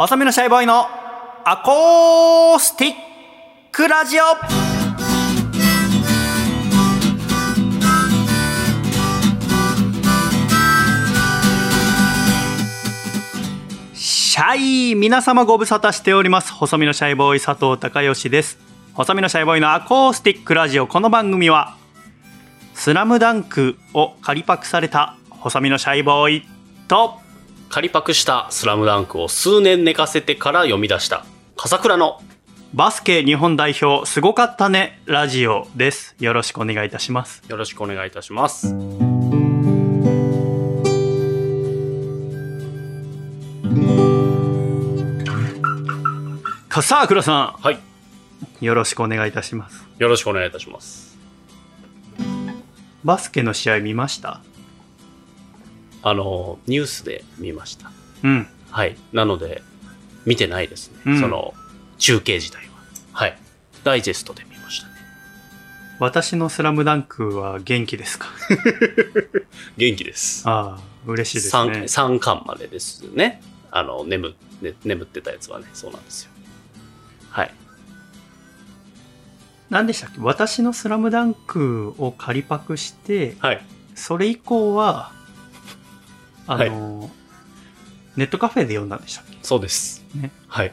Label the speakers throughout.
Speaker 1: 細身のシャイボーイのアコースティックラジオ。シャイ皆様ご無沙汰しております。細身のシャイボーイ佐藤孝義です。細身のシャイボーイのアコースティックラジオ。この番組はスラムダンクを仮パクされた細身のシャイボーイと
Speaker 2: 仮パクしたスラムダンクを数年寝かせてから読み出した。笠倉の。
Speaker 1: バスケ日本代表すごかったねラジオです。よろしくお願いいたします。
Speaker 2: よろしくお願いいたします。
Speaker 1: 笠倉さ
Speaker 2: はい。
Speaker 1: んよろしくお願いいたします。
Speaker 2: よろしくお願いいたします。
Speaker 1: バスケの試合見ました？
Speaker 2: あのニュースで見ました。
Speaker 1: うん。
Speaker 2: はい。なので見てないですね、
Speaker 1: うん。
Speaker 2: その中継自体は。はい。ダイジェストで見ましたね。
Speaker 1: 私のスラムダンクは元気ですか？
Speaker 2: 元気です。
Speaker 1: ああ嬉しいです
Speaker 2: 三
Speaker 1: ね
Speaker 2: 三巻までですね。あの眠,、ね、眠ってたやつはね。そうなんですよ。はい。
Speaker 1: 何でしたっけ？私のスラムダンクを仮パクして
Speaker 2: はい。
Speaker 1: それ以降はあの、ネットカフェで読んだんでしたっけ？
Speaker 2: そうです。
Speaker 1: ね。
Speaker 2: はい。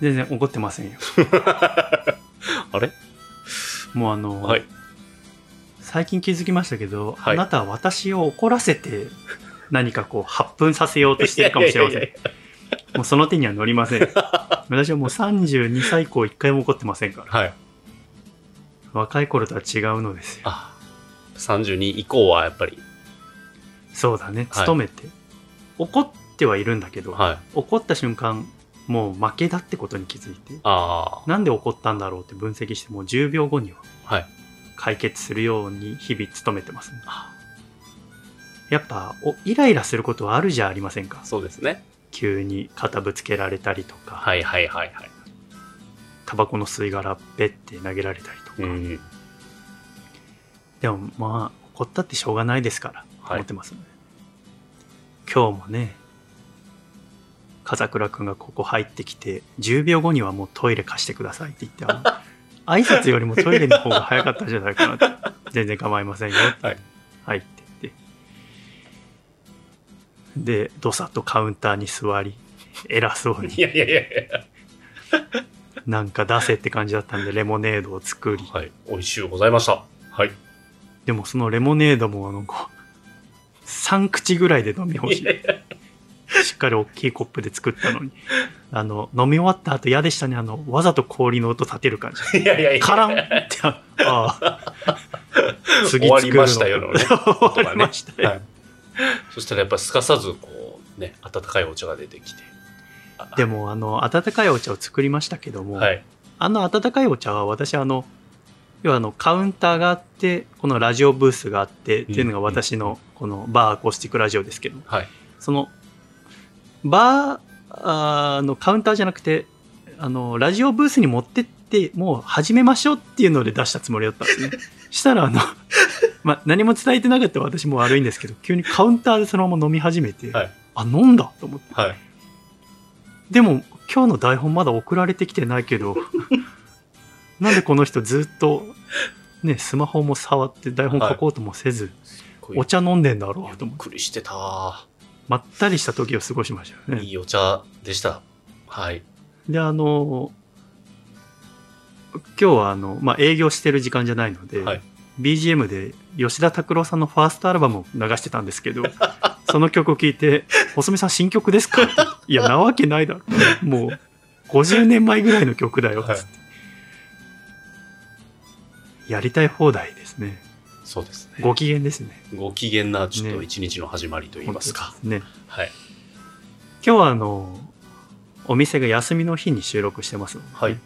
Speaker 1: 全然怒ってませんよ。
Speaker 2: あれ？
Speaker 1: もうあの、
Speaker 2: はい。
Speaker 1: 最近気づきましたけど、
Speaker 2: はい。
Speaker 1: あなたは私を怒らせて何かこう発奮させようとしてるかもしれません。
Speaker 2: いやいやい
Speaker 1: もうその手には乗りません。私はもう32歳以降一回も怒ってませんから。
Speaker 2: はい。
Speaker 1: 若い頃とは違うのですよ。
Speaker 2: あ32以降はやっぱり
Speaker 1: そうだね。
Speaker 2: はい。
Speaker 1: 努めて、怒ってはいるんだけど、
Speaker 2: はい。
Speaker 1: 怒った瞬間もう負けだってことに気づいて
Speaker 2: あ
Speaker 1: なんで怒ったんだろうって分析してもう10秒後には解決するように日々努めてますね。やっぱおイライラすることはあるじゃありませんか。
Speaker 2: そうですね。
Speaker 1: 急に肩ぶつけられたりとか、
Speaker 2: はいはいはいはい。
Speaker 1: タバコの吸い殻べって投げられたりとか、
Speaker 2: うん。
Speaker 1: でもまあ怒ったってしょうがないですから。
Speaker 2: はい
Speaker 1: 思ってますので、今日もね風倉君がここ入ってきて10秒後にはもうトイレ貸してくださいって言ってあの 挨拶よりもトイレの方が早かったんじゃないかなって。全然構いませんよって。
Speaker 2: はい。
Speaker 1: 入ってって。でどさっとカウンターに座り偉そうに。
Speaker 2: いやいやいやいや。
Speaker 1: なんか出せって感じだったんでレモネードを作り。
Speaker 2: はい。美味しゅうございました。はい。
Speaker 1: でもそのレモネードもあの3口ぐらいで飲み干し。しっかり大きいコップで作ったのに。あの飲み終わった後嫌でしたね。あのわざと氷の音立てる感じ。
Speaker 2: いやいやいや。
Speaker 1: カランって。ああ。
Speaker 2: 終わりましたよのね。
Speaker 1: 終わりましたよ、
Speaker 2: はい。そしたらやっぱすかさずこうね温かいお茶が出てきて。
Speaker 1: でもあの温かいお茶を作りましたけども、
Speaker 2: はい。
Speaker 1: あの温かいお茶は私あの要はあのカウンターがあってこのラジオブースがあってっていうのが私のこのバーアコースティックラジオですけど。
Speaker 2: はい。
Speaker 1: そのバーのカウンターじゃなくてあのラジオブースに持ってってもう始めましょうっていうので出したつもりだったんですね。したらあの、まあ、何も伝えてなかった私も悪いんですけど急にカウンターでそのまま飲み始めて、
Speaker 2: はい。
Speaker 1: あ飲んだと思って。
Speaker 2: はい。
Speaker 1: でも今日の台本まだ送られてきてないけどなんでこの人ずっとねスマホも触って台本書こうともせず、お茶飲んでんだろうと思っ
Speaker 2: くりしてた。
Speaker 1: まったりした時を過ごしましたよね。
Speaker 2: いいお茶でした。はい。
Speaker 1: であの今日はあの、まあ、営業してる時間じゃないので、
Speaker 2: はい。
Speaker 1: BGM で吉田拓郎さんのファーストアルバムを流してたんですけど その曲を聴いて「細見さん新曲ですか?」って「いやなわけないだろ。もう50年前ぐらいの曲だよ」つって、やりたい放題ですね。
Speaker 2: そうですね。
Speaker 1: ご機嫌ですね。
Speaker 2: ご機嫌なちょっと
Speaker 1: ね。
Speaker 2: 一日の始まりと言いますか、
Speaker 1: 本当ですね。
Speaker 2: はい。
Speaker 1: 今日はあのお店が休みの日に収録してますのでね、
Speaker 2: はい。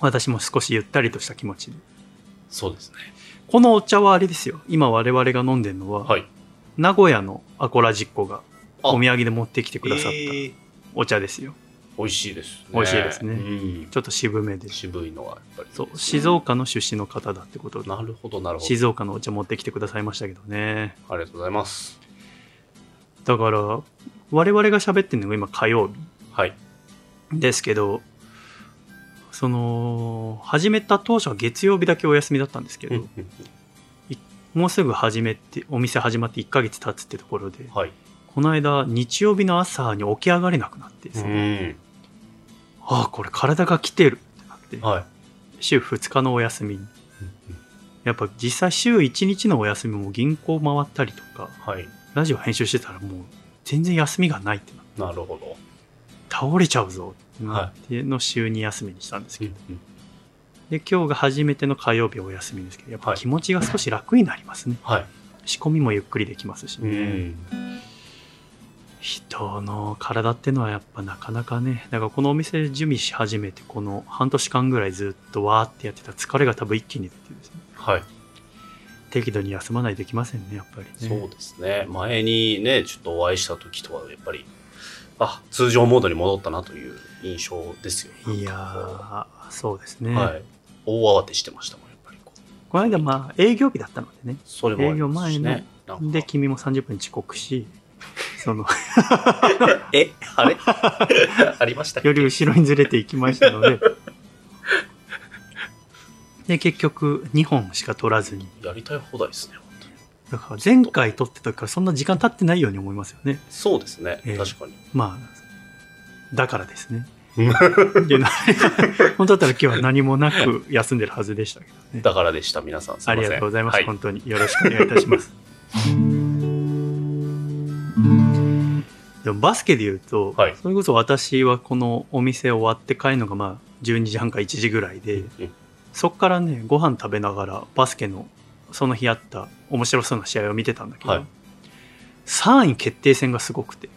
Speaker 1: 私も少しゆったりとした気持ちで。
Speaker 2: そうですね。
Speaker 1: このお茶はあれですよ。今我々が飲んでるのは、
Speaker 2: はい。
Speaker 1: 名古屋のアコラジッコが
Speaker 2: あ。
Speaker 1: お土産で持ってきてくださっ
Speaker 2: えー。
Speaker 1: たお茶ですよ、
Speaker 2: 美味しいですね。
Speaker 1: 美味しいですね。
Speaker 2: うん。
Speaker 1: ちょっと渋めで。
Speaker 2: 渋いのはやっぱり。
Speaker 1: そう静岡の出身の方だってことで。
Speaker 2: なるほどなるほど。
Speaker 1: 静岡のお茶持ってきてくださいましたけどね。
Speaker 2: ありがとうございます。
Speaker 1: だから我々が喋ってるのが今火曜日。
Speaker 2: はい。
Speaker 1: ですけどその始めた当初は月曜日だけお休みだったんですけど、もうすぐ始めてお店始まって1ヶ月経つってところで
Speaker 2: はい。
Speaker 1: この間日曜日の朝に起き上がれなくなってです
Speaker 2: う
Speaker 1: ね、
Speaker 2: ん。
Speaker 1: ああこれ体が来てるってなって
Speaker 2: はい。
Speaker 1: 週2日のお休みやっぱ実際週1日のお休みも銀行回ったりとか
Speaker 2: はい。
Speaker 1: ラジオ編集してたらもう全然休みがないってな
Speaker 2: なるほど。
Speaker 1: 倒れちゃうぞってなっての週2休みにしたんですけど、
Speaker 2: うん
Speaker 1: で今日が初めての火曜日お休みですけどやっぱ
Speaker 2: はい
Speaker 1: 気持ちが少し楽になりますね、
Speaker 2: はい。
Speaker 1: 仕込みもゆっくりできますし、
Speaker 2: うん。
Speaker 1: 人の体ってのはやっぱなかなかねだからこのお店準備し始めてこの半年間ぐらいずっとわーってやってた疲れが多分一気に出てですね
Speaker 2: はい。
Speaker 1: 適度に休まないといけませんねやっぱりね
Speaker 2: そうですね。前にね、ちょっとお会いした時とは、やっぱり、あ、通常モードに戻ったなという印象ですよ。
Speaker 1: いやーそうですね、
Speaker 2: はい。大慌てしてましたもん、やっぱりこう。
Speaker 1: この間まあ営業日だったのでね
Speaker 2: それもありますし
Speaker 1: 営業
Speaker 2: ね。なんか
Speaker 1: で君も30分遅刻しその。
Speaker 2: えあれ？ありました
Speaker 1: より後ろにずれていきましたので。で結局2本しか取らずに。
Speaker 2: やりたい放題ですね。
Speaker 1: だから前回取ってた時からそんな時間経ってないように思いますよね。
Speaker 2: そうですね。
Speaker 1: ええ。
Speaker 2: 確かに。
Speaker 1: まあだからですね。本当だったら今日は何もなく休んでるはずでしたけどね。
Speaker 2: だからでした、皆さん。す
Speaker 1: ありがとうございます、
Speaker 2: はい。
Speaker 1: 本当によろしくお願いいたしますでもバスケで言うと、
Speaker 2: はい。
Speaker 1: それこそ私はこのお店終わって帰るのがまあ12時半か1時ぐらいで、
Speaker 2: うん
Speaker 1: そっからねご飯食べながらバスケのその日あった面白そうな試合を見てたんだけど、
Speaker 2: はい。
Speaker 1: 3位決定戦がすごくて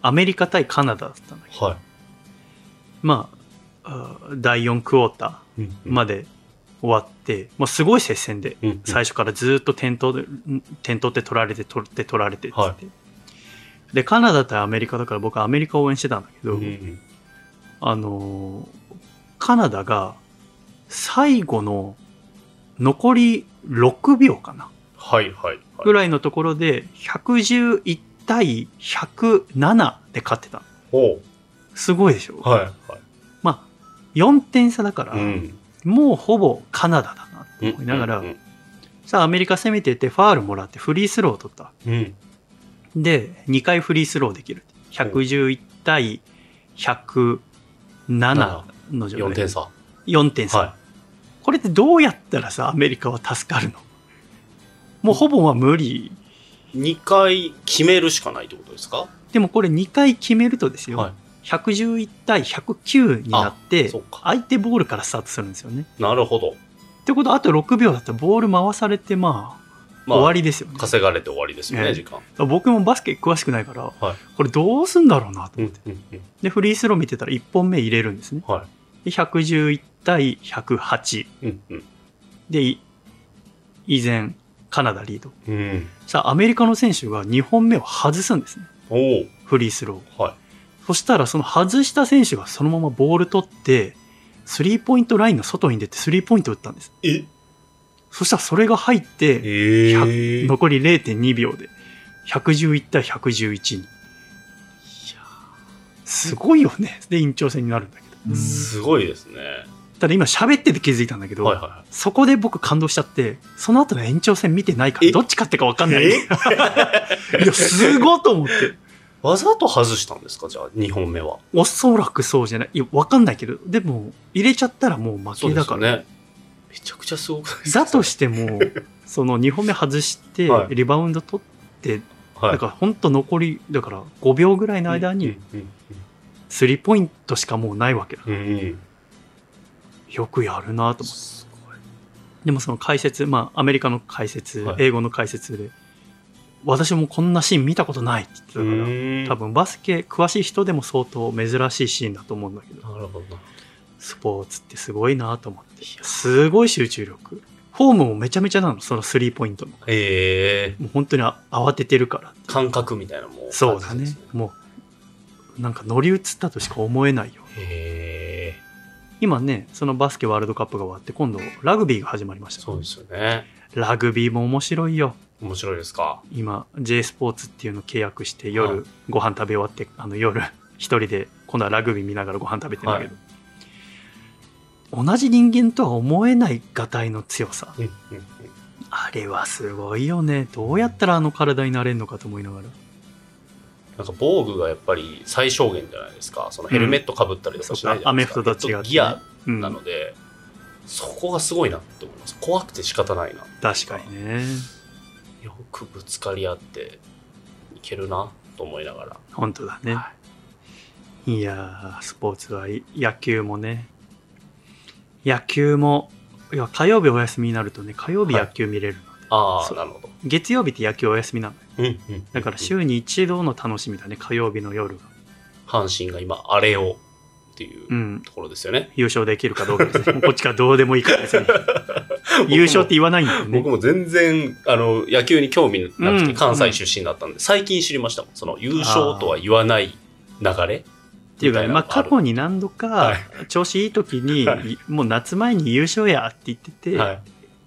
Speaker 1: アメリカ対カナダだったんだけど
Speaker 2: はい。
Speaker 1: まああ第4クォーターま
Speaker 2: で。
Speaker 1: で終わって、まあ、すごい接戦で最初からずっと点取で点取って取られて取って取られてっつって、
Speaker 2: は
Speaker 1: でカナダ対アメリカだから僕はアメリカを応援してたんだけど、
Speaker 2: うんうん
Speaker 1: あのーカナダが最後の残り6秒かな
Speaker 2: はいはいはい。
Speaker 1: ぐらいのところで111対107で勝ってた
Speaker 2: お
Speaker 1: すごいでしょ、
Speaker 2: はいはい。
Speaker 1: まあ4点差だから、
Speaker 2: うん。
Speaker 1: もうほぼカナダだなって思いながら、
Speaker 2: うん
Speaker 1: さあアメリカ攻めてってファールもらってフリースローを取った
Speaker 2: うん。
Speaker 1: で2回フリースローできる111対107の状態
Speaker 2: 4点差。
Speaker 1: 4点差、
Speaker 2: は
Speaker 1: これってどうやったらさアメリカは助かるの？もうほぼは無理
Speaker 2: い。2回決めるしかないってことですか？
Speaker 1: でもこれ2回決めるとですよ、
Speaker 2: はい。
Speaker 1: 111対109になって。相手ボールからスタートするんですよね
Speaker 2: なるほど。
Speaker 1: ってことはあと6秒だったらボール回されてまあ
Speaker 2: まあ、
Speaker 1: 終わりですよね、
Speaker 2: 稼がれて終わりですよね、
Speaker 1: ええ。
Speaker 2: 時間。
Speaker 1: 僕もバスケ詳しくないから、
Speaker 2: はい。
Speaker 1: これどうすんだろうなと思って、
Speaker 2: うんうん
Speaker 1: でフリースロー見てたら1本目入れるんですね。
Speaker 2: は
Speaker 1: で111対108
Speaker 2: い。うんうん。
Speaker 1: でい依然カナダリード。
Speaker 2: うん。
Speaker 1: さあアメリカの選手が2本目を外すんですね。フリースロー。
Speaker 2: はい。
Speaker 1: そしたらその外した選手がそのままボール取ってスリーポイントラインの外に出てスリーポイント打ったんです。
Speaker 2: え
Speaker 1: そしたらそれが入って
Speaker 2: ええ
Speaker 1: 残り0.2秒で111対111に。すごいよね。で延長戦になるんだけど。
Speaker 2: すごいですね。
Speaker 1: ただ今喋ってて気づいたんだけど、
Speaker 2: はいはいはい。
Speaker 1: そこで僕感動しちゃってその後の延長戦見てないか
Speaker 2: え？
Speaker 1: らどっち勝ってか分かんない、いやすごいと思って。
Speaker 2: わざと外したんですか？じゃあ、2本目は。
Speaker 1: おそらくそうじゃない？いや分かんないけどでも入れちゃったらもう負けだから、
Speaker 2: ね。めちゃくちゃすごくない
Speaker 1: だとしても その2本目外して
Speaker 2: はい。
Speaker 1: リバウンド取って、
Speaker 2: はい。
Speaker 1: だから本当残りだから5秒ぐらいの間に
Speaker 2: うん
Speaker 1: スリーポイントしかもうないわけだ。
Speaker 2: うんうん。うん
Speaker 1: よくやるなと思って。でもその解説まあアメリカの解説、
Speaker 2: はい。
Speaker 1: 英語の解説で私もこんなシーン見たことないって言ってたから
Speaker 2: うん。
Speaker 1: 多分バスケ詳しい人でも相当珍しいシーンだと思うんだけど。
Speaker 2: なるほどな。
Speaker 1: スポーツってすごいなと思って。すごい集中力。フォームもめちゃめちゃなの。そのスリーポイントの
Speaker 2: ええ。
Speaker 1: もう本当にあ慌ててるから。
Speaker 2: 感覚みたいなのも
Speaker 1: そうだね。もうなんか乗り移ったとしか思えないよ。
Speaker 2: へえ。
Speaker 1: 今ねそのバスケワールドカップが終わって今度ラグビーが始まりました。
Speaker 2: そうですよね。
Speaker 1: ラグビーも面白いよ。
Speaker 2: 面白いですか？
Speaker 1: 今 J スポーツっていうの契約して
Speaker 2: はい。
Speaker 1: 夜ご飯食べ終わってあの夜一人で今度はラグビー見ながらご飯食べてんだけど、同じ人間とは思えないがたいの強さ。
Speaker 2: うんうん
Speaker 1: あれはすごいよね。どうやったらあの体になれるのかと思いながら。
Speaker 2: なんか防具がやっぱり最小限じゃないですか。そのヘルメットかぶったりとかしないじゃないですか。
Speaker 1: そうか。アメフトと違ってね。
Speaker 2: ギア
Speaker 1: うん。
Speaker 2: なので、そこがすごいなって思います。怖くて仕方ないな。
Speaker 1: 確かにね。
Speaker 2: よくぶつかり合っていけるなと思いながら。
Speaker 1: 本当だね、、
Speaker 2: はい。
Speaker 1: やースポーツはい野球もね野球もいや火曜日お休みになるとね火曜日野球見れるの。で、
Speaker 2: ああ、なるほど。
Speaker 1: 月曜日って野球お休みなの。よ
Speaker 2: うんうん。
Speaker 1: だから週に一度の楽しみだね火曜日の夜が。
Speaker 2: 阪神が今、あれをっていううん。ところですよね。
Speaker 1: 優勝できるかどうかですね。もうこっちからどうでもいいからですね。優勝って言わないんだよね。
Speaker 2: 僕も全然、あの、野球に興味なく
Speaker 1: うん。
Speaker 2: て、関西出身だったんで、最近知りましたもん。その、優勝とは言わない流れ
Speaker 1: っていうかね、まあ、過去に何度
Speaker 2: は
Speaker 1: か
Speaker 2: い。
Speaker 1: 調子いい時に、
Speaker 2: はい。
Speaker 1: もう夏前に優勝やって言ってて、
Speaker 2: はい。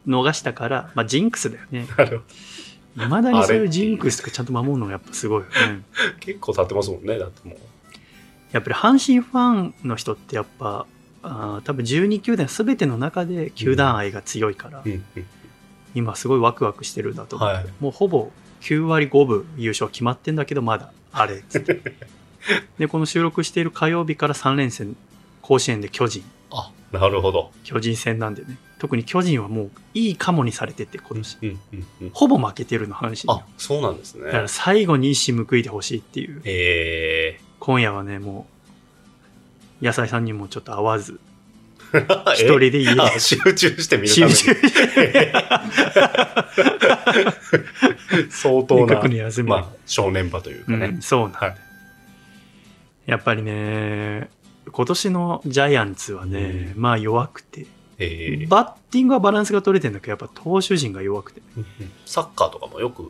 Speaker 1: 逃したから、まあ、ジンクスだよね。いまだにそういうジンクスとかちゃんと守るのがやっぱすごいよね。
Speaker 2: 結構経ってますもんね、だってもう。
Speaker 1: やっぱり阪神ファンの人ってやっぱあー多分12球団全ての中で球団愛が強いから、
Speaker 2: うん。うん。
Speaker 1: 今すごいワクワクしてるんだと思う、
Speaker 2: はい。
Speaker 1: もうほぼ9割5分優勝決まってんだけどまだあれっつって でこの収録している火曜日から3連戦甲子園で巨人
Speaker 2: あ、なるほど。
Speaker 1: 巨人戦なんでね特に巨人はもういいカモにされてて今年、
Speaker 2: うんうんうん。
Speaker 1: ほぼ負けてるの阪神
Speaker 2: あ、そうなんですね
Speaker 1: だ。から最後に一矢報いてほしいっていう
Speaker 2: え
Speaker 1: 今夜はねもう野菜さんにもちょっと会わず
Speaker 2: ー。
Speaker 1: 一人で家で
Speaker 2: あ集中して見るた
Speaker 1: 集。中して
Speaker 2: 相当なまあ、正念場というかね
Speaker 1: うん、。そうなんだ、
Speaker 2: はい
Speaker 1: やっぱりね今年のジャイアンツはね、まあ弱くて。
Speaker 2: えー
Speaker 1: バッティングはバランスが取れてるんだけどやっぱ投手陣が弱くて。
Speaker 2: サッカーとかもよく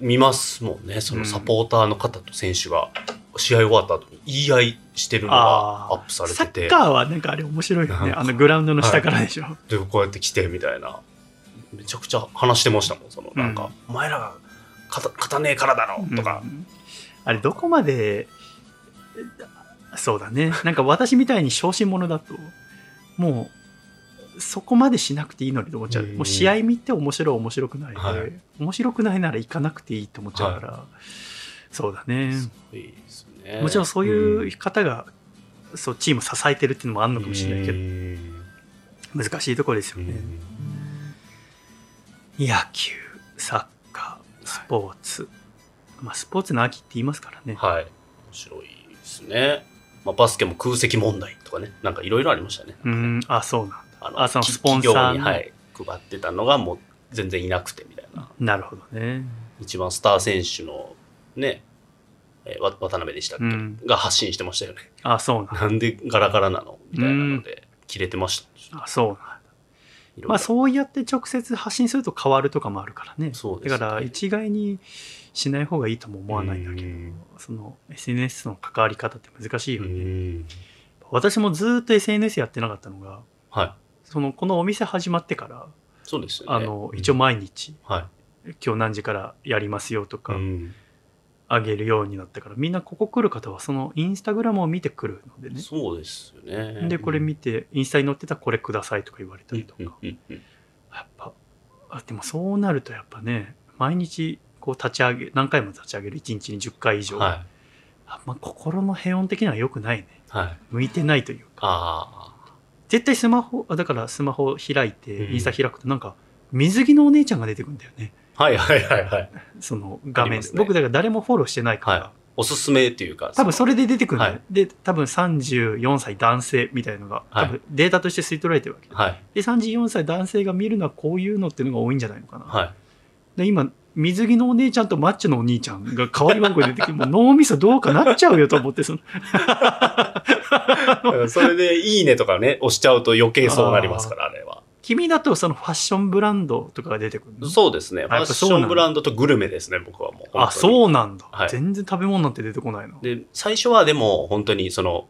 Speaker 2: 見ますもんね。そのサポーターの方と選手が試合終わった後に言い合いしてるのが
Speaker 1: あ
Speaker 2: アップされ
Speaker 1: サ
Speaker 2: て。て、
Speaker 1: ッカーはなんかあれ面白いよね。あのグラウンドの下からでしょ、
Speaker 2: で、こうやって来てみたいな。めちゃくちゃ話してましたもん。その、なんか、お前らが勝た勝たねえからだろとか。
Speaker 1: う。ん。あれどこまでそうだね。なんか私みたいに小心者だともうそこまでしなくていいのにと思っちゃう。
Speaker 2: うん
Speaker 1: もう試合見て面白い面白くないで、
Speaker 2: はい。
Speaker 1: 面白くないなら行かなくていいと思っちゃうから、そうだね。
Speaker 2: ね。
Speaker 1: もちろんそういう方が、そうチーム支えてるっていうのもあるのかもしれないけど、
Speaker 2: ど。
Speaker 1: 難しいところですよね、
Speaker 2: うん。
Speaker 1: 野球サッカースポーツ、まあスポーツの秋って言いますからね、
Speaker 2: はい。面白いですね。まあ、バスケも空席問題とかね、なんかいろいろありましたね。
Speaker 1: うん。あそうなんだ。
Speaker 2: あき
Speaker 1: あそのスポンサー
Speaker 2: に、はい、配ってたのがもう全然いなくてみたいな。
Speaker 1: なるほどね。
Speaker 2: 一番スター選手のね、えーわ渡辺でしたっけ、
Speaker 1: うん。
Speaker 2: が発信してましたよね。
Speaker 1: あそうなんだ。
Speaker 2: なんでガラガラなのみたいなので、切れてました。
Speaker 1: あそうなんまあそうやって直接発信すると変わるとかもあるからね。
Speaker 2: そうですね。
Speaker 1: だから一概にしない方がいいとも思わないんだけど
Speaker 2: うん
Speaker 1: その SNS の関わり方って難しいよ
Speaker 2: う
Speaker 1: ね、
Speaker 2: ん。
Speaker 1: 私もずっと SNS やってなかったのが
Speaker 2: はい。
Speaker 1: そのこのお店始まってから、
Speaker 2: そうですよね。
Speaker 1: あの一応毎日
Speaker 2: は
Speaker 1: 今日何時からやりますよと
Speaker 2: い。
Speaker 1: か
Speaker 2: うん
Speaker 1: あげるようになったから、みんなここ来る方はそのインスタグラムを見てくるのでね
Speaker 2: そうですよね。
Speaker 1: でこれ見てインスタに載ってたらこれくださいとか言われたりとか、やっぱあでもそうなるとやっぱね毎日こう立ち上げ何回も立ち上げる1日に10回以上、
Speaker 2: はい。
Speaker 1: あまあ、心の平穏的には良くないね
Speaker 2: はい。
Speaker 1: 向いてないというか
Speaker 2: あ
Speaker 1: 絶対スマホあだからスマホ開いて
Speaker 2: うん
Speaker 1: インスタ開くとなんか水着のお姉ちゃんが出てくるんだよね
Speaker 2: あ。はいはいはいはい。
Speaker 1: その画面
Speaker 2: ね
Speaker 1: 僕だから誰もフォローしてないから、
Speaker 2: はい。おすすめっていうか。
Speaker 1: 多分それで出てくるんだよ、
Speaker 2: はい
Speaker 1: で多分34歳男性みたいのが
Speaker 2: はい
Speaker 1: 多分データとして吸い取られてるわけ、
Speaker 2: の。はい。
Speaker 1: で34歳男性が見るのはこういうのっていうのが多いんじゃないのかな、
Speaker 2: はい。
Speaker 1: で今水着のお姉ちゃんとマッチョのお兄ちゃんが代わり番号で出てきてもう脳みそどうかなっちゃうよと思ってその
Speaker 2: それで、いいねとかね、押しちゃうと余計そうなりますから、あれは。
Speaker 1: 君だとそのファッションブランドとかが出てくるの？
Speaker 2: そうですね。ファッションブランドとグルメですね、僕はもう。
Speaker 1: あ
Speaker 2: う。
Speaker 1: そうなんだ、
Speaker 2: はい
Speaker 1: 全然食べ物なんて出てこないの
Speaker 2: で、最初はでも、本当にその、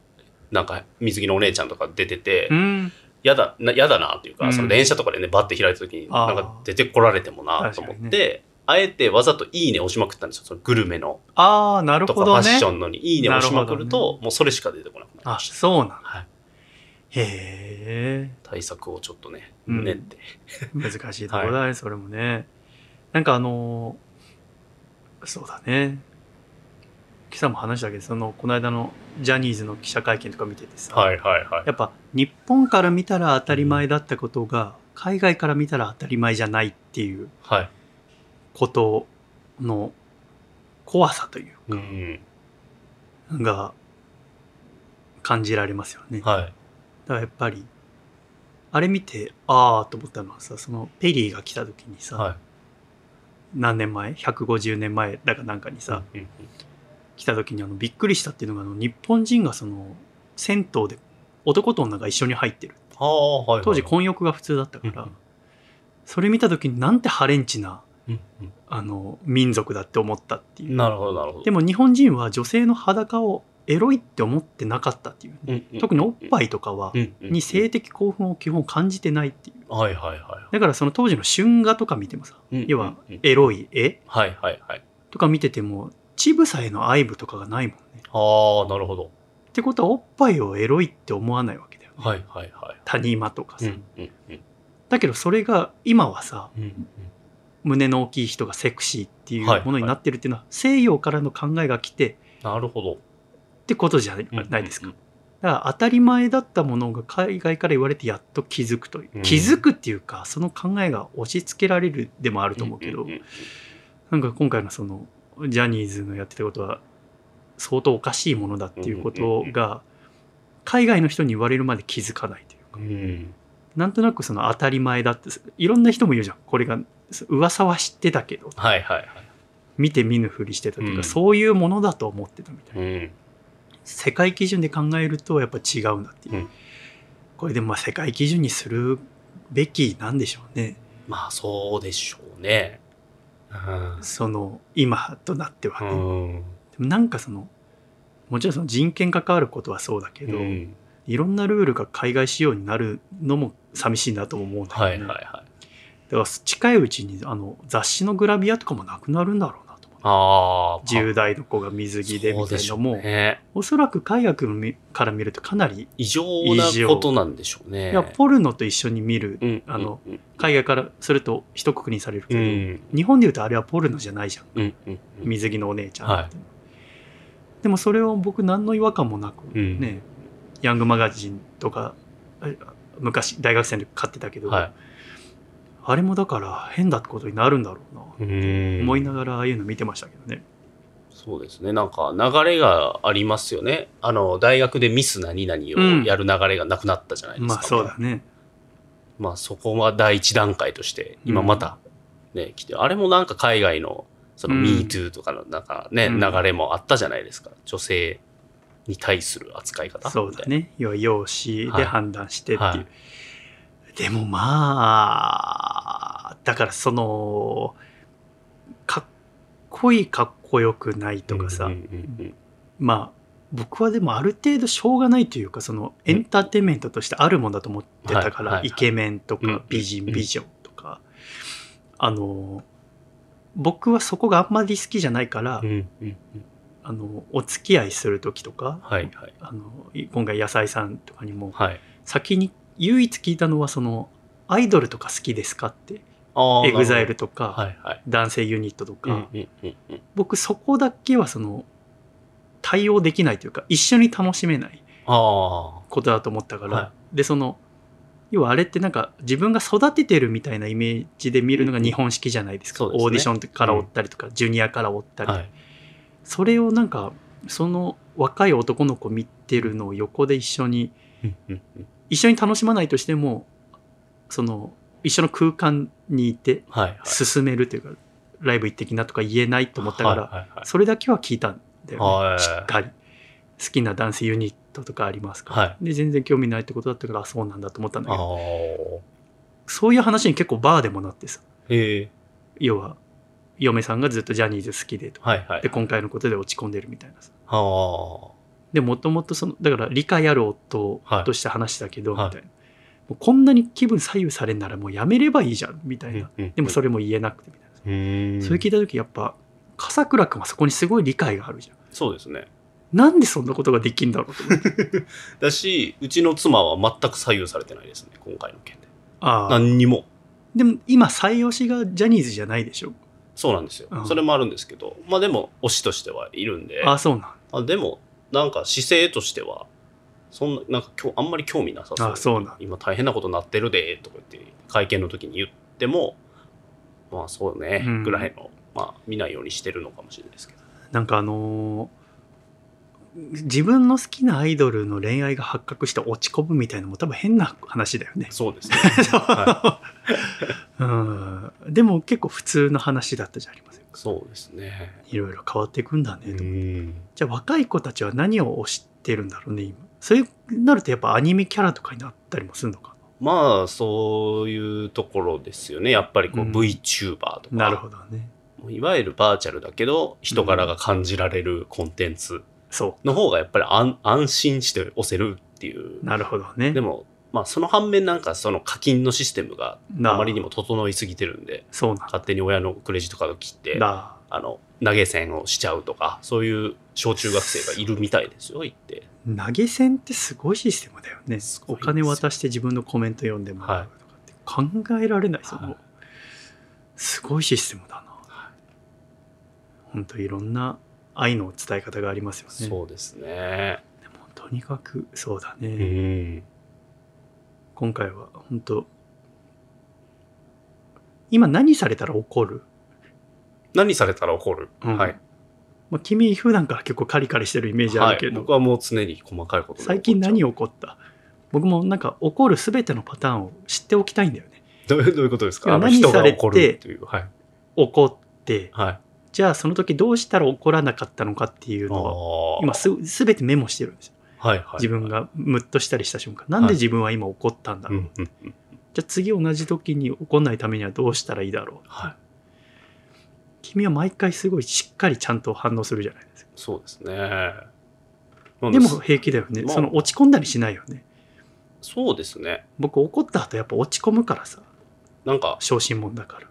Speaker 2: なんか水着のお姉ちゃんとか出てて、
Speaker 1: うん。
Speaker 2: やだな、やだなっていうか、
Speaker 1: うん
Speaker 2: その電車とかでね、バッて開いた時に、なんか出てこられてもなと思って、あえてわざといいね押しまくったんですよ。そのグルメの
Speaker 1: ああ、なる
Speaker 2: とかファ
Speaker 1: ほどね。
Speaker 2: ッションのにいいね押しまくる
Speaker 1: なる
Speaker 2: と、もうそれしか出てこなくなり
Speaker 1: あ、
Speaker 2: ました。
Speaker 1: そうなんだ。
Speaker 2: はい。
Speaker 1: へえ。
Speaker 2: 対策をちょっとね、
Speaker 1: うん
Speaker 2: 練って。
Speaker 1: 難しいところだね、それもね。なんかあのーそうだね。今朝も話したけど、その、この間のジャニーズの記者会見とか見ててさ、
Speaker 2: はいはいはい。
Speaker 1: やっぱ日本から見たら当たり前だったことが、海外から見たら当たり前じゃないっていう
Speaker 2: はい。
Speaker 1: ことの怖さという
Speaker 2: うん。
Speaker 1: が感じられますよね。だか
Speaker 2: はい。
Speaker 1: らやっぱり、あれ見て、ああと思ったのはさ、そのペリーが来た時にさ、
Speaker 2: はい。
Speaker 1: 何年前 ?150 年前だかなんかにさ、
Speaker 2: うんうん
Speaker 1: 来た時にあのびっくりしたっていうのがあの日本人がその銭湯で男と女が一緒に入ってる。当時混浴が普通だったから、
Speaker 2: うん
Speaker 1: それ見た時になんてハレンチな
Speaker 2: うん
Speaker 1: あの民族だって思ったっていう。
Speaker 2: うんなるほどなるほど。
Speaker 1: でも日本人は女性の裸をエロいって思ってなかったっていう、
Speaker 2: うんうん
Speaker 1: 特におっぱいとかは、
Speaker 2: うんうん
Speaker 1: に性的興奮を基本感じてないっていう。
Speaker 2: はいはいは
Speaker 1: だからその当時の春画とか見てもさ、
Speaker 2: い。
Speaker 1: 要は
Speaker 2: うんうん。
Speaker 1: エロい絵。
Speaker 2: はいはいはい。
Speaker 1: とか見てても乳房への愛撫とかがないもんね。
Speaker 2: ああ、なるほど。
Speaker 1: ってことはおっぱいをエロいって思わないわけだよね、
Speaker 2: はいはいはい。
Speaker 1: 谷間とかさ、
Speaker 2: うんうんうん。
Speaker 1: だけどそれが今はさ
Speaker 2: うんうん
Speaker 1: 胸の大きい人がセクシーっていう
Speaker 2: はい
Speaker 1: ものになってるっていうのは、西洋からの考えが来て
Speaker 2: なるほど。
Speaker 1: ってことじゃない,、ですか
Speaker 2: うん
Speaker 1: だから当たり前だったものが海外から言われてやっと気づくという、
Speaker 2: うん。
Speaker 1: 気づくっていうかその考えが押し付けられるでもあると思うけど、なんか今回のそのジャニーズのやってたことは相当おかしいものだっていうことが海外の人に言われるまで気づかないというか。
Speaker 2: うん
Speaker 1: なんとなくその当たり前だっていろんな人も言うじゃん。これが噂は知ってたけど。
Speaker 2: はいはいはい。
Speaker 1: 見て見ぬふりしてたというか、
Speaker 2: うん。
Speaker 1: そういうものだと思ってたみたいな。
Speaker 2: うん。
Speaker 1: 世界基準で考えるとやっぱ違うんだっていう、
Speaker 2: うん。
Speaker 1: これでもまあ世界基準にするべきなんでしょうね。
Speaker 2: まあそうでしょうね。
Speaker 1: その今となってはね、でもなんかそのもちろんその人権関わることはそうだけど、
Speaker 2: うん
Speaker 1: いろんなルールが海外仕様になるのも寂しいなとも思うんだ
Speaker 2: はい
Speaker 1: よね、
Speaker 2: はいはい。
Speaker 1: だから近いうちにあの雑誌のグラビアとかもなくなるんだろうなと思う
Speaker 2: ああ。
Speaker 1: 10代の子が水着でみたいなのも、
Speaker 2: ね。
Speaker 1: おそらく海外から見るとかなり
Speaker 2: 異常なことなんでしょうね。
Speaker 1: いやポルノと一緒に見る、
Speaker 2: うん
Speaker 1: あの、
Speaker 2: うん。
Speaker 1: 海外からすると一括りにされるけど、
Speaker 2: うん。
Speaker 1: 日本で言うとあれはポルノじゃないじゃん。水着のお姉ちゃん
Speaker 2: はい。
Speaker 1: って、でもそれを僕何の違和感もなく、
Speaker 2: うん。
Speaker 1: ねヤングマガジンとかあ昔大学生の時買ってたけど、
Speaker 2: はい
Speaker 1: あれもだから変だってことになるんだろうな、
Speaker 2: うん
Speaker 1: 思いながらああいうの見てましたけどね
Speaker 2: そうですね。なんか流れがありますよね。あの、大学でミス何々をやる流れがなくなったじゃないですか。
Speaker 1: まあそうだね
Speaker 2: まあそこは第一段階として、今またね、来て、あれもなんか海外の、その
Speaker 1: うん
Speaker 2: MeToo とかのなんかね、
Speaker 1: うん
Speaker 2: 流れもあったじゃないですか。女性に対する扱い方。
Speaker 1: そうだね。要は容姿で判断してっていう、
Speaker 2: はい。
Speaker 1: でもまあだからそのかっこいいかっこよくないとかさ、
Speaker 2: うんうんうん
Speaker 1: まあ僕はでもある程度しょうがないというかそのエンターテインメントとしてあるもんだと思ってたから、
Speaker 2: はいはいはい。
Speaker 1: イケメンと
Speaker 2: うん
Speaker 1: か美人
Speaker 2: うん。
Speaker 1: 美女とか、あの僕はそこがあんまり好きじゃないから、
Speaker 2: うんうんうん
Speaker 1: あのお付き合いする時とか、
Speaker 2: はいはい。
Speaker 1: あの今回野菜さんとかにも
Speaker 2: はい。
Speaker 1: 先に唯一聞いたのはそのアイドルとか好きですかって。 EXILE
Speaker 2: と
Speaker 1: とか、
Speaker 2: はいはい。
Speaker 1: 男性ユニットとか、
Speaker 2: うんうんうんうん
Speaker 1: 僕そこだけはその対応できないというか一緒に楽しめない。ことだと思ったから、
Speaker 2: は
Speaker 1: でその要はあれってなんか自分が育ててるみたいなイメージで見るのが日本式じゃないですか、
Speaker 2: そうですね
Speaker 1: オーディションから追ったりとか、ジュニアから追ったり、
Speaker 2: はい。
Speaker 1: それをなんかその若い男の子見てるのを横で一緒に一緒に楽しまないとしてもその一緒の空間にいて
Speaker 2: はいはい。
Speaker 1: 進めるというか、ライブ行ってきなとか言えないと思ったから、
Speaker 2: はいはいはい。
Speaker 1: それだけは聞いたんだよね。
Speaker 2: はい。
Speaker 1: しっかり。好きな男性ユニットとかありますから、
Speaker 2: はい。
Speaker 1: で全然興味ないってことだったからあそうなんだと思ったんだ
Speaker 2: あ
Speaker 1: けど。
Speaker 2: あ。
Speaker 1: そういう話に結構バーでもなってさ。
Speaker 2: へえ。
Speaker 1: 要は嫁さんがずっとジャニーズ好きでと。
Speaker 2: はいはい。
Speaker 1: で。今回のことで落ち込んでるみたいなさ。でもともとそのだから理解ある夫
Speaker 2: はい
Speaker 1: として話したけど、
Speaker 2: はい。
Speaker 1: みたいな。もうこんなに気分左右されんならもうやめればいいじゃんみたいな、でもそ
Speaker 2: れ、
Speaker 1: れも言えなくてみたいな、それ聞いた時やっぱ笠倉君はそこにすごい理解があるじゃん。
Speaker 2: そうですね。
Speaker 1: なんでそんなことができんだろうと思って。
Speaker 2: だし、うちの妻は全く左右されてないですね、今回の件で。
Speaker 1: ああ
Speaker 2: 何にも。
Speaker 1: でも今最推しがジャニーズじゃないでしょ
Speaker 2: そうなんですよ。
Speaker 1: うん
Speaker 2: それもあるんですけど、まあでも、推しとしてはいるんで、
Speaker 1: ああそうなん
Speaker 2: あでも、なんか姿勢としては、そんな、なんか今日あんまり興味なさそう。
Speaker 1: あそうなん
Speaker 2: 今大変なことになってるで、とか言って、会見の時に言っても、まあそうね、
Speaker 1: うん
Speaker 2: ぐらいの、まあ見ないようにしてるのかもしれないですけど。
Speaker 1: なんかあのー自分の好きなアイドルの恋愛が発覚して落ち込むみたいなのも多分変な話だよね。
Speaker 2: そうですね。は
Speaker 1: うんでも結構普通の話だったじゃありませんか。
Speaker 2: そうですね。
Speaker 1: いろいろ変わっていくんだね
Speaker 2: う
Speaker 1: と。
Speaker 2: ん。
Speaker 1: じゃあ若い子たちは何を推してるんだろうね今。そういうなるとやっぱアニメキャラとかになったりもするのか
Speaker 2: まあ、そういうところですよね。やっぱりこう、
Speaker 1: うん
Speaker 2: VTuber とか。
Speaker 1: な。なるほどね。
Speaker 2: いわゆるバーチャルだけど、人柄が感じられるコンテンツ
Speaker 1: そ
Speaker 2: の方がやっぱり安安心して押せるっていう
Speaker 1: う。。なるほどね。
Speaker 2: でも、まあその反面なんかその課金のシステムが
Speaker 1: な
Speaker 2: あまりにも整いすぎてるんで、
Speaker 1: そう
Speaker 2: 勝手に親のクレジットカード切って、
Speaker 1: だ。
Speaker 2: あの、投げ銭をしちゃうとか、そういう小中学生がいるみたいですよ、言って。
Speaker 1: 投げ銭ってすごいシステムだよねお金渡して自分のコメント読んでもらうとかって考えられない
Speaker 2: はい
Speaker 1: もうすごいシステムだな。
Speaker 2: は
Speaker 1: 本当いろんな愛の伝え方がありますよね。
Speaker 2: そうですね。
Speaker 1: でもとにかくそうだね。
Speaker 2: うん。
Speaker 1: 今回は本当今何されたら怒る、
Speaker 2: 何されたら怒る、
Speaker 1: うん
Speaker 2: はい。
Speaker 1: まあ、君普段から結構カリカリしてるイメージあ
Speaker 2: はい。
Speaker 1: るけど、
Speaker 2: 僕はもう常に細かいことで
Speaker 1: 最近何
Speaker 2: を
Speaker 1: 起こった？僕もなんか怒る全てのパターンを知っておきたいんだよね。
Speaker 2: どういうどういうことですか？
Speaker 1: 何されて
Speaker 2: が怒るって。
Speaker 1: 怒って
Speaker 2: はい。
Speaker 1: じゃあその時どうしたら怒らなかったのかっていうのは
Speaker 2: あー
Speaker 1: 今す全てメモしてるんですよ。
Speaker 2: はいはい。
Speaker 1: 自分がムッとしたりした瞬間なんで自分は今怒ったんだろう、
Speaker 2: うんうんうん。
Speaker 1: じゃあ次同じ時に怒んないためにはどうしたらいいだろう
Speaker 2: はい。
Speaker 1: 君は毎回すごいしっかりちゃんと反応するじゃないですか
Speaker 2: そうですね。
Speaker 1: でも平気だよね、
Speaker 2: まあ
Speaker 1: その落ち込んだりしないよね
Speaker 2: そうですね。
Speaker 1: 僕怒った後やっぱ落ち込むからさ
Speaker 2: なんか
Speaker 1: 小心者だから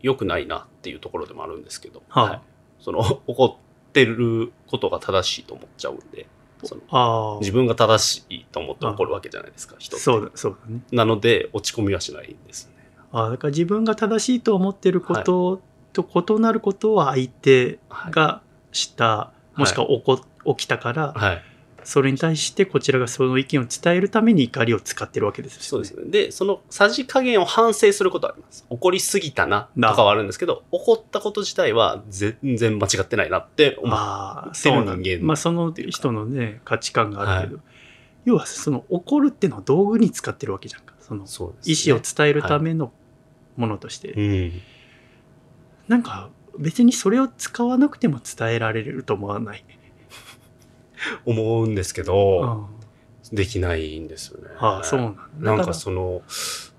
Speaker 2: 良くないなっていうところでもあるんですけど、
Speaker 1: はい。
Speaker 2: その 怒ってることが正しいと思っちゃうんで、その自分が正しいと思って怒るわけじゃないですか、人って。
Speaker 1: そうだそうだね。
Speaker 2: なので、落ち込みはしないんですね。
Speaker 1: ああだから自分が正しいと思ってることと異なることは相手がした、もしくは起こ起きたから、
Speaker 2: はい。
Speaker 1: それに対してこちらがその意見を伝えるために怒りを使ってるわけですよね。
Speaker 2: そうですね。で、そのさじ加減を反省することはあります。怒りすぎたなとかはあるんですけど、怒ったこと自体は全然間違ってないなって思う。
Speaker 1: まあ、
Speaker 2: って
Speaker 1: そうなん
Speaker 2: る人間
Speaker 1: まあ、その人のね、価値観があるけど、要はその怒るっていうのは道具に使ってるわけじゃんか。その意思を伝えるためのものとして。
Speaker 2: うん。
Speaker 1: なんか別にそれを使わなくても伝えられると思わない？
Speaker 2: 思うんですけ
Speaker 1: う
Speaker 2: ど、
Speaker 1: ん、
Speaker 2: できないんですよね。
Speaker 1: ああ、そうなんだ。
Speaker 2: なんかその、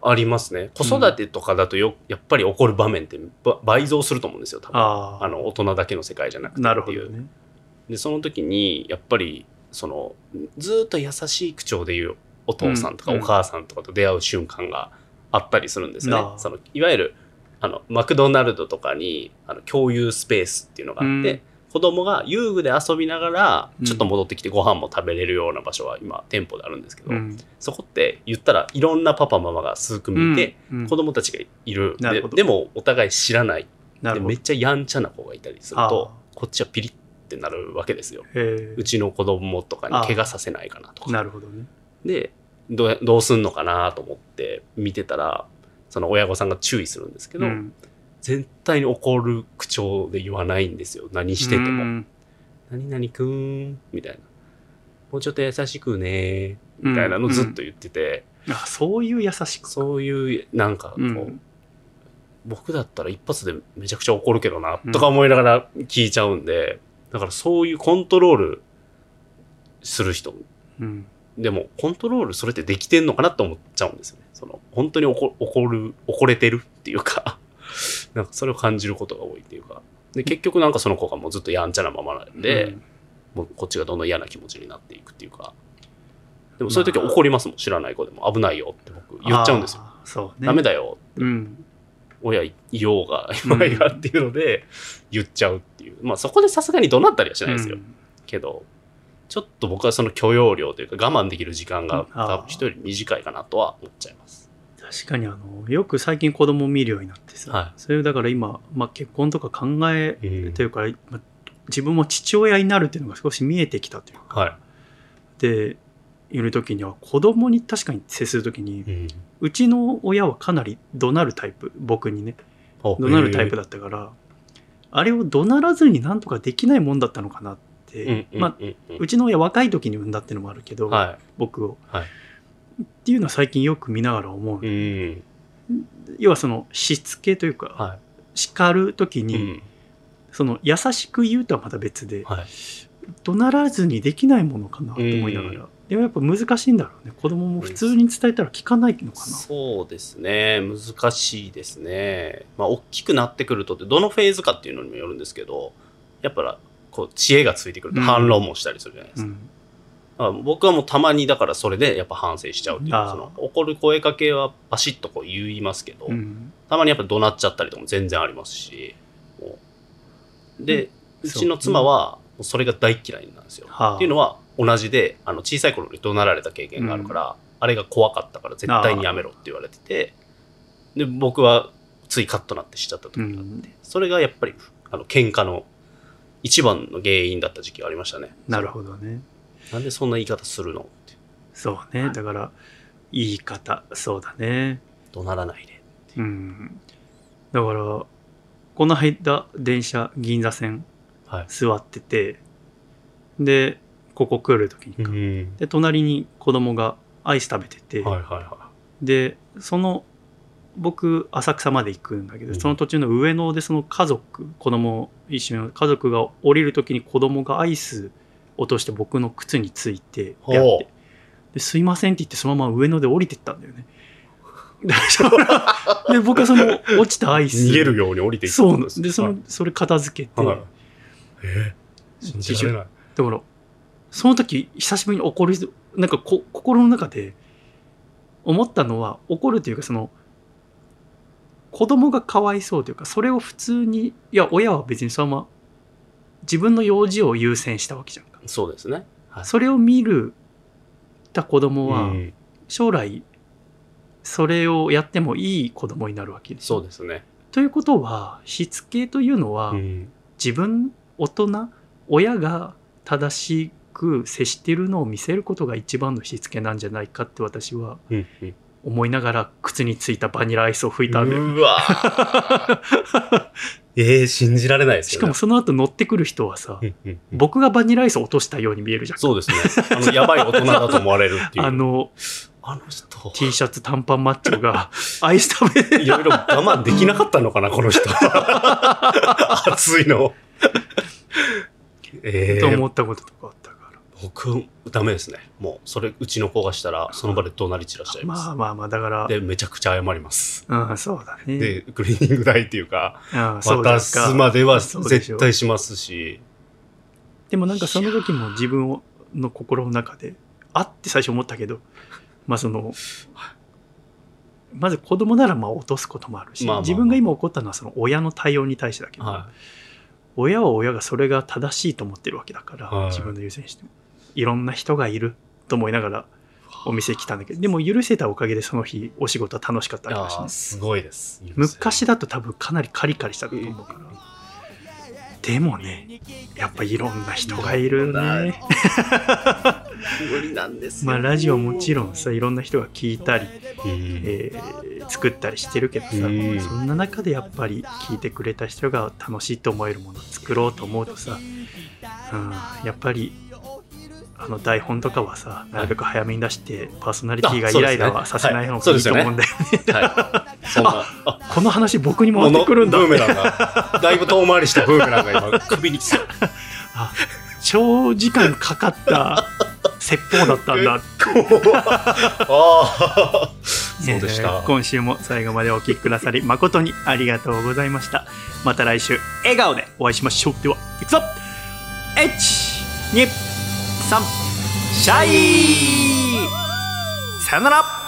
Speaker 2: ありますね。子育てとかだとよ、やっぱり起こる場面ってば倍増すると思うんですよ、多分。
Speaker 1: ああ
Speaker 2: あの、大人だけの世界じゃなくて
Speaker 1: なる
Speaker 2: っていう。
Speaker 1: ほどね。
Speaker 2: で、その時に、やっぱり、その、ずーっと優しい口調で言うお父さんとか
Speaker 1: うん
Speaker 2: お母さんとかと出会う瞬間があったりするんですよね。
Speaker 1: なあ
Speaker 2: その、いわゆる、あの、マクドナルドとかに、あの、共有スペースっていうのがあって、
Speaker 1: うん
Speaker 2: 子供が遊具で遊びながら
Speaker 1: うん、
Speaker 2: ちょっと戻ってきてご飯も食べれるような場所は今、店舗であるんですけど、
Speaker 1: うん。
Speaker 2: そこって言ったらいろんなパパママが数組いて、
Speaker 1: うん。
Speaker 2: 子供たちがいる。ででもお互い知らない。でめっ。ちゃやんちゃな子がいたりする
Speaker 1: あ
Speaker 2: とこっちはピリってなるわけですよ。
Speaker 1: へ
Speaker 2: うちの子供とかに怪我させないかなと
Speaker 1: え
Speaker 2: か。
Speaker 1: なるほどね。
Speaker 2: でどうどうすんのかなと思って見てたらその親御さんが注意するんですけど、
Speaker 1: うん
Speaker 2: 絶対に怒る口調で言わないんですよ。何してても。
Speaker 1: うん「
Speaker 2: 何々くん」みたいな「もうちょっと優しくね」みたいなのずっと言ってて、
Speaker 1: あそういう優しく。
Speaker 2: そういう、なんかこう、
Speaker 1: うん。
Speaker 2: 僕だったら一発でめちゃくちゃ怒るけどな、とか思いながら聞いちゃうんで、だからそういうコントロールする人、
Speaker 1: うん。
Speaker 2: でもコントロールそれってできてんのかなって思っちゃうんですよね。その、本当に怒怒る、怒れてるっていうか、なんかそれを感じることが多いっていうか、で、結局なんかその子がもうずっとやんちゃなままなんで、もうこっちがどんどん嫌な気持ちになっていくっていうか。でもそういう時は怒りますもん、知らない子でも。危ないよって僕言っちゃうんですよ。
Speaker 1: そうね。
Speaker 2: ダメだよ。
Speaker 1: うん。
Speaker 2: 親いようが、いまいがっていうので言っちゃうっていう。まあそこでさすがに怒鳴ったりはしないですよ。
Speaker 1: うん
Speaker 2: けど、ちょっと僕はその許容量というか我慢できる時間が多分人より短いかなとは思っちゃいます。
Speaker 1: 確かにあの、よく最近子供を見るようになってさ、
Speaker 2: はい。
Speaker 1: それだから今、まあ、結婚とか考え
Speaker 2: うん
Speaker 1: というか、まあ自分も父親になるっていうのが少し見えてきたというか、
Speaker 2: は
Speaker 1: で、いる時には子供に確かに接する時に
Speaker 2: い。、う
Speaker 1: ちの親はかなり怒鳴るタイプ、僕にね、怒鳴るタイプだったから、あれを怒鳴らずになんとかできないもんだったのかなって、
Speaker 2: うん
Speaker 1: まあ、
Speaker 2: う
Speaker 1: ちの親若い時に産んだっていうのもあるけど、
Speaker 2: は
Speaker 1: 僕を、
Speaker 2: はい
Speaker 1: っていうのは最近よく見ながら思う、
Speaker 2: い。うん。
Speaker 1: 要はそのしつけというか、
Speaker 2: は
Speaker 1: 叱る時
Speaker 2: い。
Speaker 1: に、
Speaker 2: うん
Speaker 1: その優しく言うとはまた別で、
Speaker 2: はい。
Speaker 1: 怒鳴らずにできないものかなと思いながら、
Speaker 2: うん
Speaker 1: でもやっぱ難しいんだろうね子供も普通に伝えたら聞かないのかな、
Speaker 2: そうですね。難しいですね。まあ、大きくなってくるとどのフェーズかっていうのにもよるんですけど、やっぱ、こう、知恵がついてくると
Speaker 1: うん
Speaker 2: 反論もしたりするじゃないですか。
Speaker 1: うん、
Speaker 2: だから僕はもうたまにだからそれでやっぱ反省しちゃうっていうその怒る声かけはバシッとこう言いますけど、
Speaker 1: うん。
Speaker 2: たまにやっぱ怒鳴っちゃったりとかも全然ありますしで、う
Speaker 1: そう
Speaker 2: ちの妻はそれが大嫌いなんですよ、
Speaker 1: はあ。
Speaker 2: っていうのは同じであの小さい頃に怒鳴られた経験があるから、あれが怖かったから絶対にやめろって言われててで僕はついカッとなってしちゃった時があって、
Speaker 1: うん。
Speaker 2: それがやっぱりあの喧嘩の一番の原因だった時期がありましたね。
Speaker 1: なるほどね
Speaker 2: なんでそんな言い方するのって。
Speaker 1: そうね。だから言い方そうだね。
Speaker 2: 怒鳴らないで
Speaker 1: う。ん。だからこの間電車銀座線
Speaker 2: はい。
Speaker 1: 座っててでここ来る時にか、
Speaker 2: ん
Speaker 1: で隣に子供がアイス食べてて、
Speaker 2: はいはいは
Speaker 1: でその僕浅草まで行くんだけど、
Speaker 2: うん。
Speaker 1: その途中の上野でその家族子供一緒に家族が降りる時に子供がアイス落として僕の靴についてやって。ですいませんって言ってそのまま上野で降りてったんだよね。で僕はその落ちたアイ
Speaker 2: い。
Speaker 1: ス。
Speaker 2: 逃げるように降りていった
Speaker 1: そう
Speaker 2: んです
Speaker 1: でその、それ片付けて、
Speaker 2: はい、はいえー、信じられない。
Speaker 1: だからその時久しぶりに怒るなんかこ心の中で思ったのは怒るというかその子供がかわいそうというかそれを普通にいや親は別にそのまま自分の用事を優先したわけじゃん。か
Speaker 2: そうですね。はい。
Speaker 1: それを見るた子供は
Speaker 2: うん
Speaker 1: 将来それをやってもいい子供になるわけです
Speaker 2: そうですね。
Speaker 1: ということはしつけというのは、
Speaker 2: うん
Speaker 1: 自分大人親が正しく接しているのを見せることが一番のしつけなんじゃないかって私は思いながら靴についたバニラアイスを拭いたんだよ。
Speaker 2: うわ えー、信じられないですよね。
Speaker 1: しかもその後乗ってくる人はさ、
Speaker 2: うんうんうん
Speaker 1: 僕がバニラアイスを落としたように見えるじゃん。
Speaker 2: そうですね。あの、やばい大人だと思われるっていう。
Speaker 1: あの
Speaker 2: あの人、
Speaker 1: T シャツ短パンマッチョが アイス食べて
Speaker 2: いろいろ我慢できなかったのかな、この人。熱いの。えー
Speaker 1: と思、ったこととか。
Speaker 2: 僕、ダメですね。もう、それ、うちの子がしたら、その場で怒鳴り散らしちゃいます。
Speaker 1: まあまあまあだから、
Speaker 2: で、めちゃくちゃ謝ります。
Speaker 1: うん、そうだね。
Speaker 2: で、クリーニング代っていうか、渡
Speaker 1: す
Speaker 2: までは絶対しますし、
Speaker 1: でもなんかその時も自分をの心の中であって最初思ったけどまあそのまず子供ならまあ落とすこともあるし、
Speaker 2: まあまあまあ
Speaker 1: 自分が今怒ったのはその親の対応に対してだけど、
Speaker 2: は
Speaker 1: 親は親がそれが正しいと思ってるわけだから、
Speaker 2: はい
Speaker 1: 自分の優先してもいろんな人がいると思いながらお店来たんだけどでも許せたおかげでその日お仕事は楽しかった
Speaker 2: い。
Speaker 1: わけだしね
Speaker 2: すごいです。
Speaker 1: 昔だと多分かなりカリカリしたと思うから、でもねやっぱいろんな人がいるね
Speaker 2: 無理なんで。
Speaker 1: まあラジオもちろんさいろんな人が聞いたり、
Speaker 2: うん
Speaker 1: えー作ったりしてるけどさ、
Speaker 2: うん
Speaker 1: そんな中でやっぱり聞いてくれた人が楽しいと思えるものを作ろうと思うとさ、うん、やっぱりあの台本とかはさなるべく早めに出してパーソナリティがイライラはさせない方がいいと思うんだよね。
Speaker 2: あ、
Speaker 1: この話僕に
Speaker 2: も
Speaker 1: ってくるんだ。
Speaker 2: ブーメランが、だいぶ遠回りしたブーメランが今、首にさ、
Speaker 1: あ長時間かかった説法だったんだ。
Speaker 2: そうでした。
Speaker 1: えー今週も最後までお聞きくださり誠にありがとうございました。また来週笑顔でお会いしましょう。ではいくぞ。H! 2、3、シャイ。さよなら。